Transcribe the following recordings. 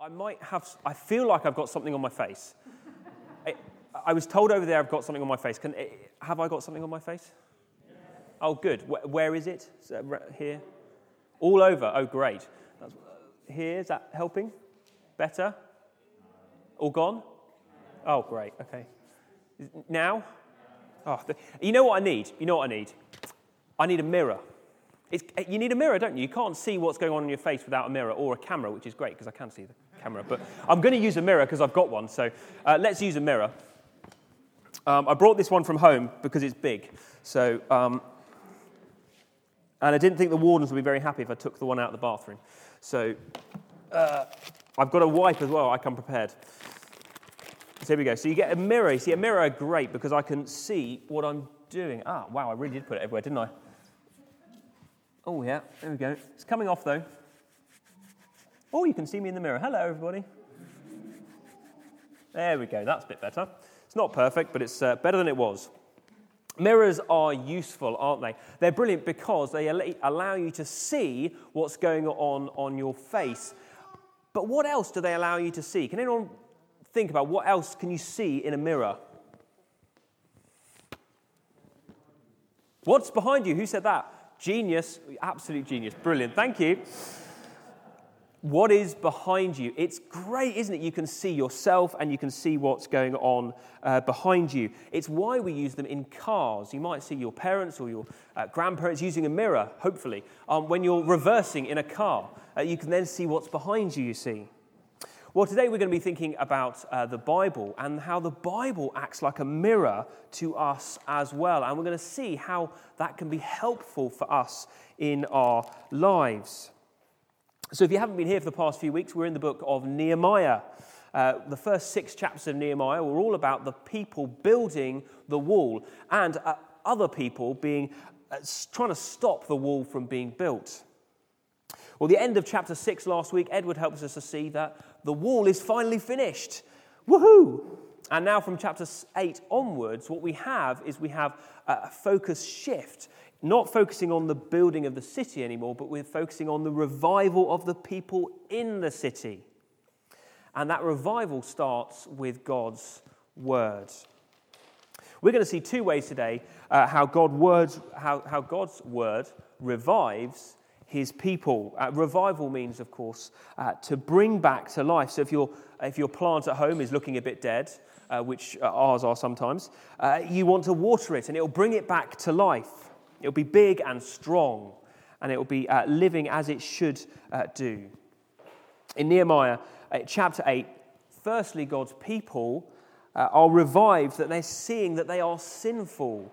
I might have, I feel like I've got something on my face. I, I was told over there I've got something on my face. Can, eh, have I got something on my face? Oh, good. Where, where is it? Is here? All over. Oh, great. That's, here, is that helping? Better? All gone? Oh, great. Okay. Now? Oh, the, you know what I need? You know what I need? I need a mirror. It's, eh, you need a mirror, don't you? You can't see what's going on in your face without a mirror or a camera, which is great because I can see the camera. But I'm going to use a mirror because I've got one. So uh, let's use a mirror. Um, I brought this one from home because it's big. So, um, and I didn't think the wardens would be very happy if I took the one out of the bathroom. So uh, I've got a wipe as well. I come prepared. So here we go. So you get a mirror. You see, a mirror are great because I can see what I'm doing. Ah, wow, I really did put it everywhere, didn't I? Oh, yeah, there we go. It's coming off though. Oh, you can see me in the mirror. Hello, everybody. There we go. That's a bit better. It's not perfect, but it's uh, better than it was. Mirrors are useful, aren't they? They're brilliant because they allow you to see what's going on on your face. But what else do they allow you to see? Can anyone think about what else can you see in a mirror? What's behind you? Who said that? Genius, absolute genius. Brilliant. Thank you what is behind you. It's great, isn't it? You can see yourself and you can see what's going on uh, behind you. It's why we use them in cars. You might see your parents or your uh, grandparents using a mirror, hopefully, um, when you're reversing in a car. Uh, you can then see what's behind you, you see. Well, today we're going to be thinking about uh, the Bible and how the Bible acts like a mirror to us as well. And we're going to see how that can be helpful for us in our lives. So, if you haven't been here for the past few weeks, we're in the book of Nehemiah. Uh, the first six chapters of Nehemiah were all about the people building the wall and uh, other people being uh, trying to stop the wall from being built. Well, the end of chapter six last week, Edward helps us to see that the wall is finally finished. Woohoo! And now from chapter 8 onwards, what we have is we have a focus shift not focusing on the building of the city anymore, but we're focusing on the revival of the people in the city. And that revival starts with God's word. We're going to see two ways today uh, how, God words, how, how God's word revives his people. Uh, revival means, of course, uh, to bring back to life. So if your, if your plant at home is looking a bit dead, uh, which uh, ours are sometimes, uh, you want to water it and it will bring it back to life. It'll be big and strong, and it will be uh, living as it should uh, do. In Nehemiah uh, chapter 8, firstly, God's people uh, are revived that they're seeing that they are sinful.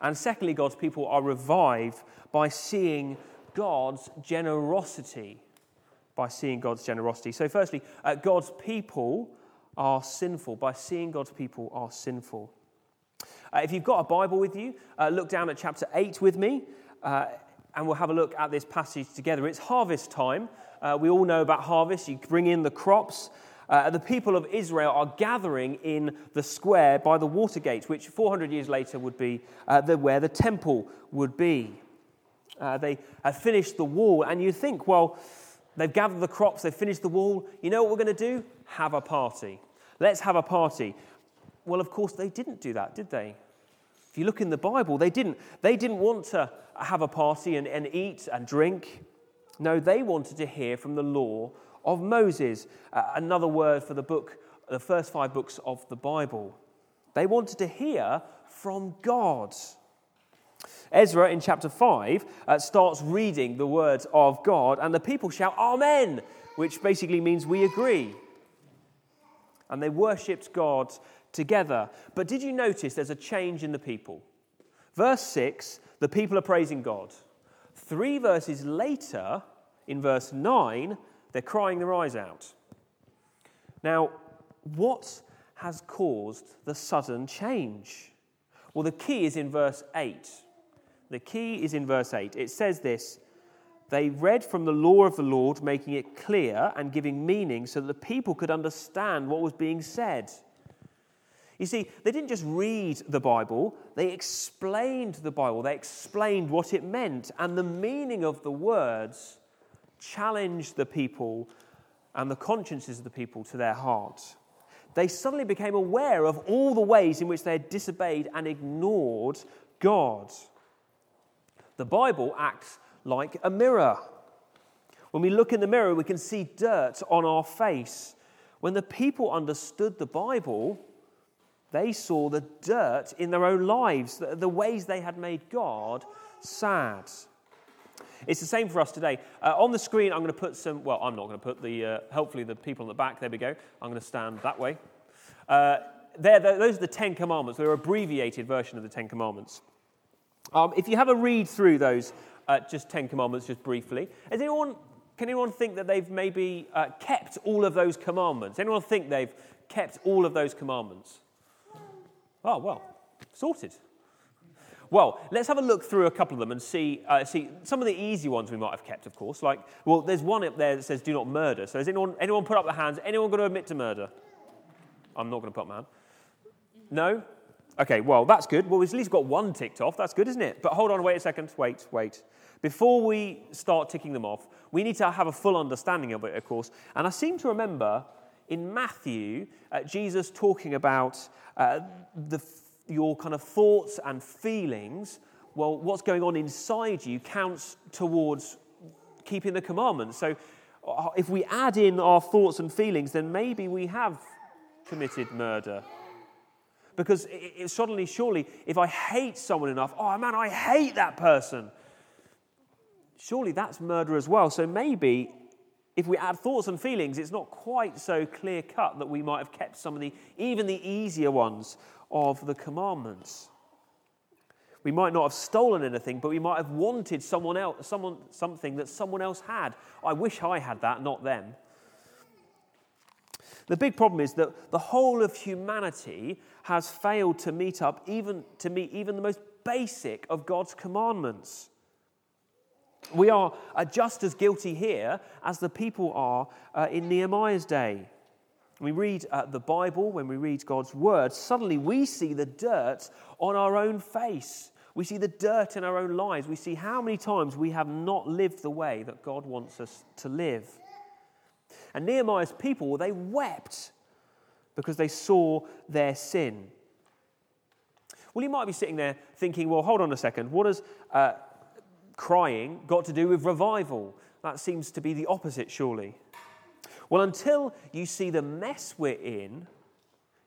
And secondly, God's people are revived by seeing God's generosity. By seeing God's generosity. So, firstly, uh, God's people are sinful. By seeing God's people are sinful. Uh, if you've got a Bible with you, uh, look down at chapter 8 with me, uh, and we'll have a look at this passage together. It's harvest time. Uh, we all know about harvest, you bring in the crops. Uh, the people of Israel are gathering in the square by the water gate, which 400 years later would be uh, the, where the temple would be. they have finished the wall, and you think, well, they've gathered the crops, they've finished the wall. You know what we're going to do? Have a party. Let's have a party. Well, of course, they didn't do that, did they? If you look in the Bible, they didn't. They didn't want to have a party and, and eat and drink. No, they wanted to hear from the law of Moses, uh, another word for the book, the first five books of the Bible. They wanted to hear from God. Ezra in chapter 5 uh, starts reading the words of God, and the people shout, Amen, which basically means we agree. And they worshipped God together. But did you notice there's a change in the people? Verse 6, the people are praising God. Three verses later, in verse 9, they're crying their eyes out. Now, what has caused the sudden change? Well, the key is in verse 8. The key is in verse 8. It says this They read from the law of the Lord, making it clear and giving meaning so that the people could understand what was being said. You see, they didn't just read the Bible, they explained the Bible. They explained what it meant, and the meaning of the words challenged the people and the consciences of the people to their hearts. They suddenly became aware of all the ways in which they had disobeyed and ignored God. The Bible acts like a mirror. When we look in the mirror, we can see dirt on our face. When the people understood the Bible, they saw the dirt in their own lives, the, the ways they had made God sad. It's the same for us today. Uh, on the screen, I'm going to put some, well, I'm not going to put the, uh, hopefully, the people in the back, there we go. I'm going to stand that way. Uh, there, those are the Ten Commandments. They're an abbreviated version of the Ten Commandments. Um, if you have a read through those, uh, just Ten Commandments, just briefly, has anyone, can anyone think that they've maybe uh, kept all of those commandments? Anyone think they've kept all of those commandments? Oh, well, sorted. Well, let's have a look through a couple of them and see, uh, see some of the easy ones we might have kept, of course. Like, well, there's one up there that says do not murder. So has anyone, anyone put up their hands? Anyone going to admit to murder? I'm not going to put my hand. No? Okay, well, that's good. Well, we've at least got one ticked off. That's good, isn't it? But hold on, wait a second. Wait, wait. Before we start ticking them off, we need to have a full understanding of it, of course. And I seem to remember in Matthew, uh, Jesus talking about uh, the, your kind of thoughts and feelings. Well, what's going on inside you counts towards keeping the commandments. So uh, if we add in our thoughts and feelings, then maybe we have committed murder. Because it, it suddenly, surely, if I hate someone enough, oh man, I hate that person. Surely that's murder as well. So maybe if we add thoughts and feelings, it's not quite so clear cut that we might have kept some of the, even the easier ones of the commandments. We might not have stolen anything, but we might have wanted someone else, someone, something that someone else had. I wish I had that, not them. The big problem is that the whole of humanity has failed to meet up, even to meet even the most basic of God's commandments. We are uh, just as guilty here as the people are uh, in Nehemiah's day. We read uh, the Bible, when we read God's word, suddenly we see the dirt on our own face. We see the dirt in our own lives. We see how many times we have not lived the way that God wants us to live. And Nehemiah's people, they wept because they saw their sin. Well, you might be sitting there thinking, well, hold on a second. What does uh, crying got to do with revival? That seems to be the opposite, surely. Well, until you see the mess we're in,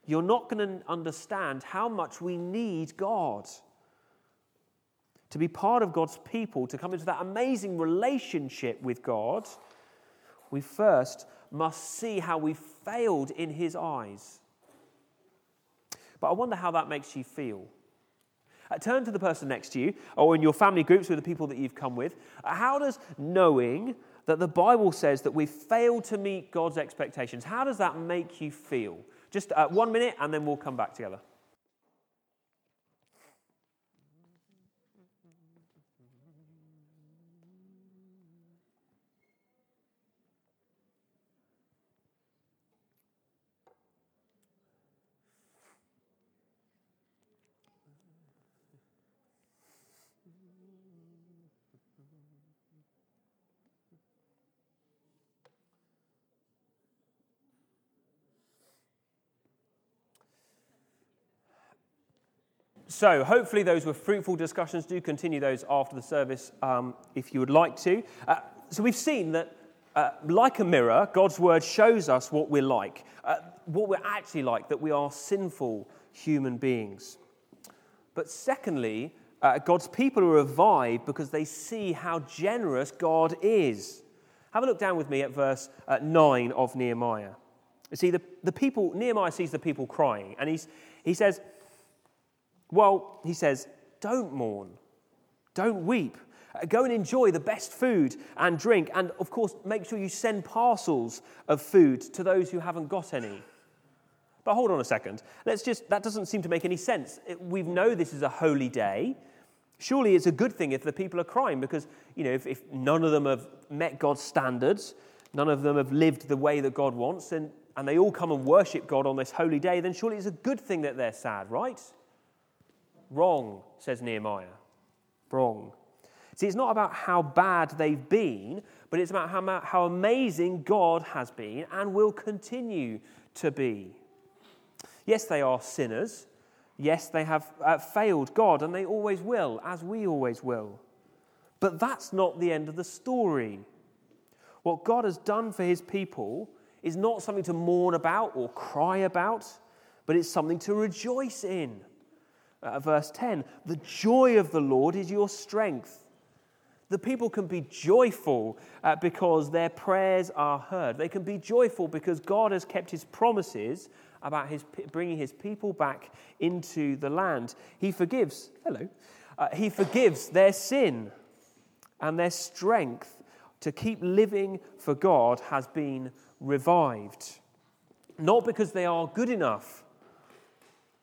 you're not going to understand how much we need God. To be part of God's people, to come into that amazing relationship with God, we first must see how we failed in His eyes. But I wonder how that makes you feel. Uh, turn to the person next to you, or in your family groups with the people that you've come with. Uh, how does knowing that the Bible says that we've failed to meet God's expectations, how does that make you feel? Just uh, one minute, and then we'll come back together. So, hopefully, those were fruitful discussions. Do continue those after the service um, if you would like to. Uh, so, we've seen that, uh, like a mirror, God's word shows us what we're like, uh, what we're actually like, that we are sinful human beings. But, secondly, uh, God's people are revived because they see how generous God is. Have a look down with me at verse uh, 9 of Nehemiah. You see, the, the people, Nehemiah sees the people crying, and he's, he says, well, he says, don't mourn, don't weep. Uh, go and enjoy the best food and drink. And of course, make sure you send parcels of food to those who haven't got any. But hold on a second. Let's just, that doesn't seem to make any sense. We know this is a holy day. Surely it's a good thing if the people are crying because, you know, if, if none of them have met God's standards, none of them have lived the way that God wants, and, and they all come and worship God on this holy day, then surely it's a good thing that they're sad, right? Wrong, says Nehemiah. Wrong. See, it's not about how bad they've been, but it's about how, how amazing God has been and will continue to be. Yes, they are sinners. Yes, they have uh, failed God, and they always will, as we always will. But that's not the end of the story. What God has done for his people is not something to mourn about or cry about, but it's something to rejoice in. Uh, verse 10 The joy of the Lord is your strength. The people can be joyful uh, because their prayers are heard. They can be joyful because God has kept his promises about his, bringing his people back into the land. He forgives, hello, uh, he forgives their sin and their strength to keep living for God has been revived. Not because they are good enough,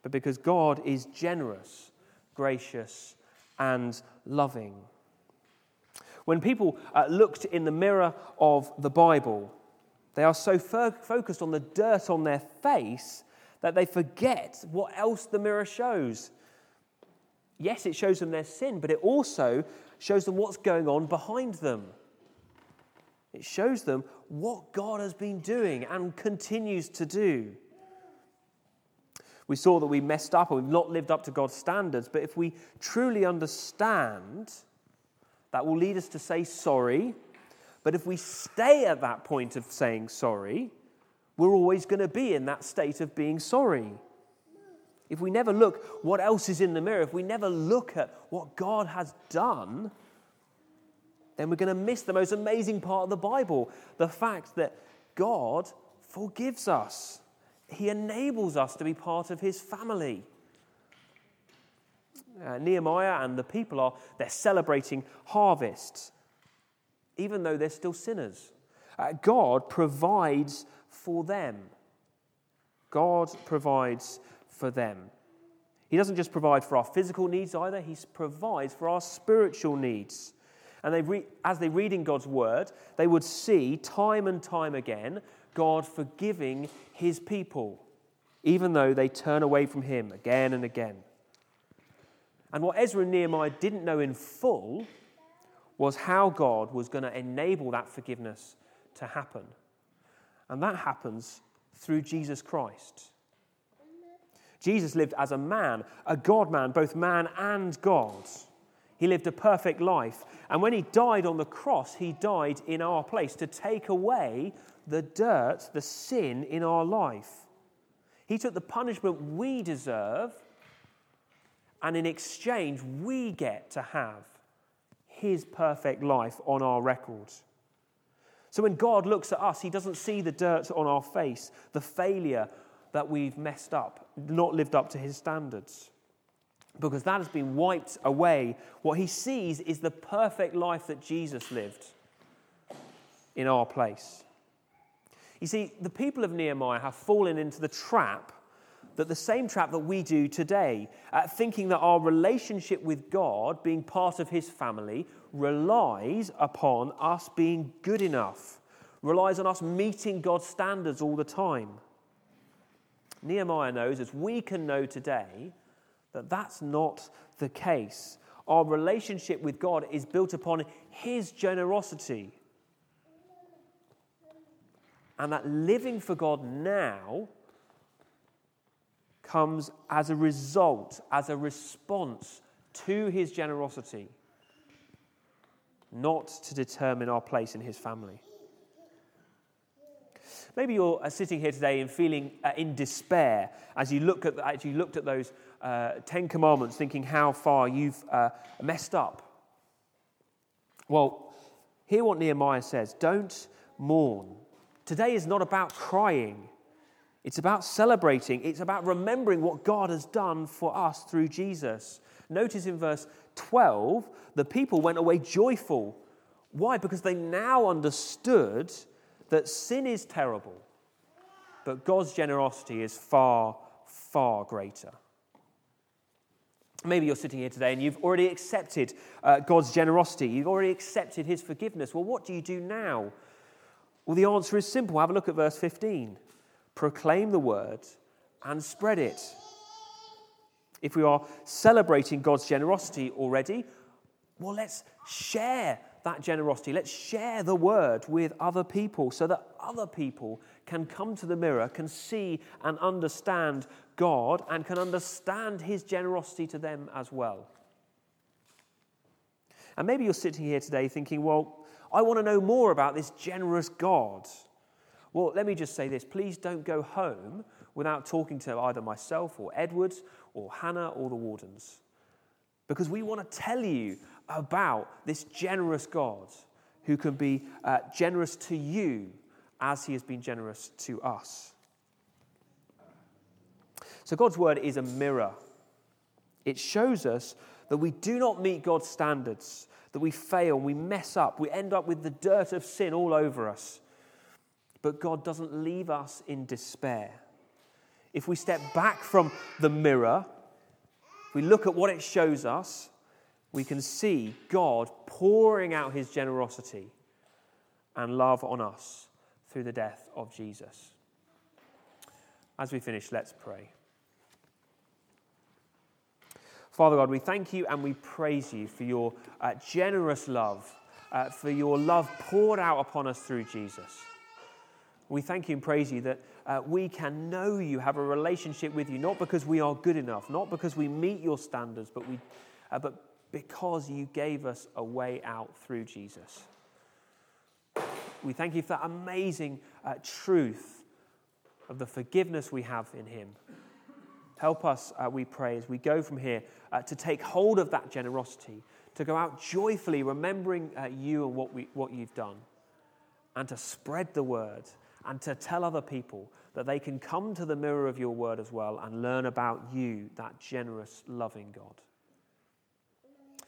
but because God is generous, gracious, and loving. When people uh, looked in the mirror of the Bible, they are so fo- focused on the dirt on their face that they forget what else the mirror shows. Yes, it shows them their sin, but it also shows them what's going on behind them. It shows them what God has been doing and continues to do. We saw that we messed up and we've not lived up to God's standards, but if we truly understand, that will lead us to say sorry. But if we stay at that point of saying sorry, we're always going to be in that state of being sorry. If we never look what else is in the mirror, if we never look at what God has done, then we're going to miss the most amazing part of the Bible the fact that God forgives us. He enables us to be part of his family. Uh, Nehemiah and the people are they're celebrating harvests, even though they're still sinners. Uh, God provides for them. God provides for them. He doesn't just provide for our physical needs either, He provides for our spiritual needs. And they re- as they read in God's word, they would see time and time again God forgiving his people, even though they turn away from him again and again. And what Ezra and Nehemiah didn't know in full was how God was going to enable that forgiveness to happen. And that happens through Jesus Christ. Jesus lived as a man, a God man, both man and God. He lived a perfect life. And when he died on the cross, he died in our place to take away the dirt, the sin in our life. He took the punishment we deserve, and in exchange, we get to have his perfect life on our record. So when God looks at us, he doesn't see the dirt on our face, the failure that we've messed up, not lived up to his standards because that has been wiped away. What he sees is the perfect life that Jesus lived in our place. You see, the people of Nehemiah have fallen into the trap that the same trap that we do today, uh, thinking that our relationship with God, being part of his family, relies upon us being good enough, relies on us meeting God's standards all the time. Nehemiah knows, as we can know today, that that's not the case. Our relationship with God is built upon His generosity. And that living for God now comes as a result, as a response to His generosity, not to determine our place in His family. Maybe you're uh, sitting here today and feeling uh, in despair as you, look at, as you looked at those uh, Ten Commandments, thinking how far you've uh, messed up. Well, hear what Nehemiah says don't mourn. Today is not about crying, it's about celebrating, it's about remembering what God has done for us through Jesus. Notice in verse 12, the people went away joyful. Why? Because they now understood that sin is terrible, but God's generosity is far, far greater. Maybe you're sitting here today and you've already accepted uh, God's generosity, you've already accepted His forgiveness. Well, what do you do now? Well, the answer is simple. Have a look at verse 15. Proclaim the word and spread it. If we are celebrating God's generosity already, well, let's share that generosity. Let's share the word with other people so that other people can come to the mirror, can see and understand God, and can understand his generosity to them as well. And maybe you're sitting here today thinking, well, I want to know more about this generous God. Well, let me just say this please don't go home without talking to either myself or Edward or Hannah or the wardens. Because we want to tell you about this generous God who can be uh, generous to you as he has been generous to us. So, God's word is a mirror. It shows us that we do not meet God's standards, that we fail, we mess up, we end up with the dirt of sin all over us. But God doesn't leave us in despair. If we step back from the mirror, if we look at what it shows us, we can see God pouring out his generosity and love on us through the death of Jesus. As we finish, let's pray. Father God, we thank you and we praise you for your uh, generous love, uh, for your love poured out upon us through Jesus. We thank you and praise you that uh, we can know you, have a relationship with you, not because we are good enough, not because we meet your standards, but, we, uh, but because you gave us a way out through Jesus. We thank you for that amazing uh, truth of the forgiveness we have in him. Help us, uh, we pray, as we go from here uh, to take hold of that generosity, to go out joyfully remembering uh, you and what, we, what you've done, and to spread the word and to tell other people that they can come to the mirror of your word as well and learn about you, that generous, loving God.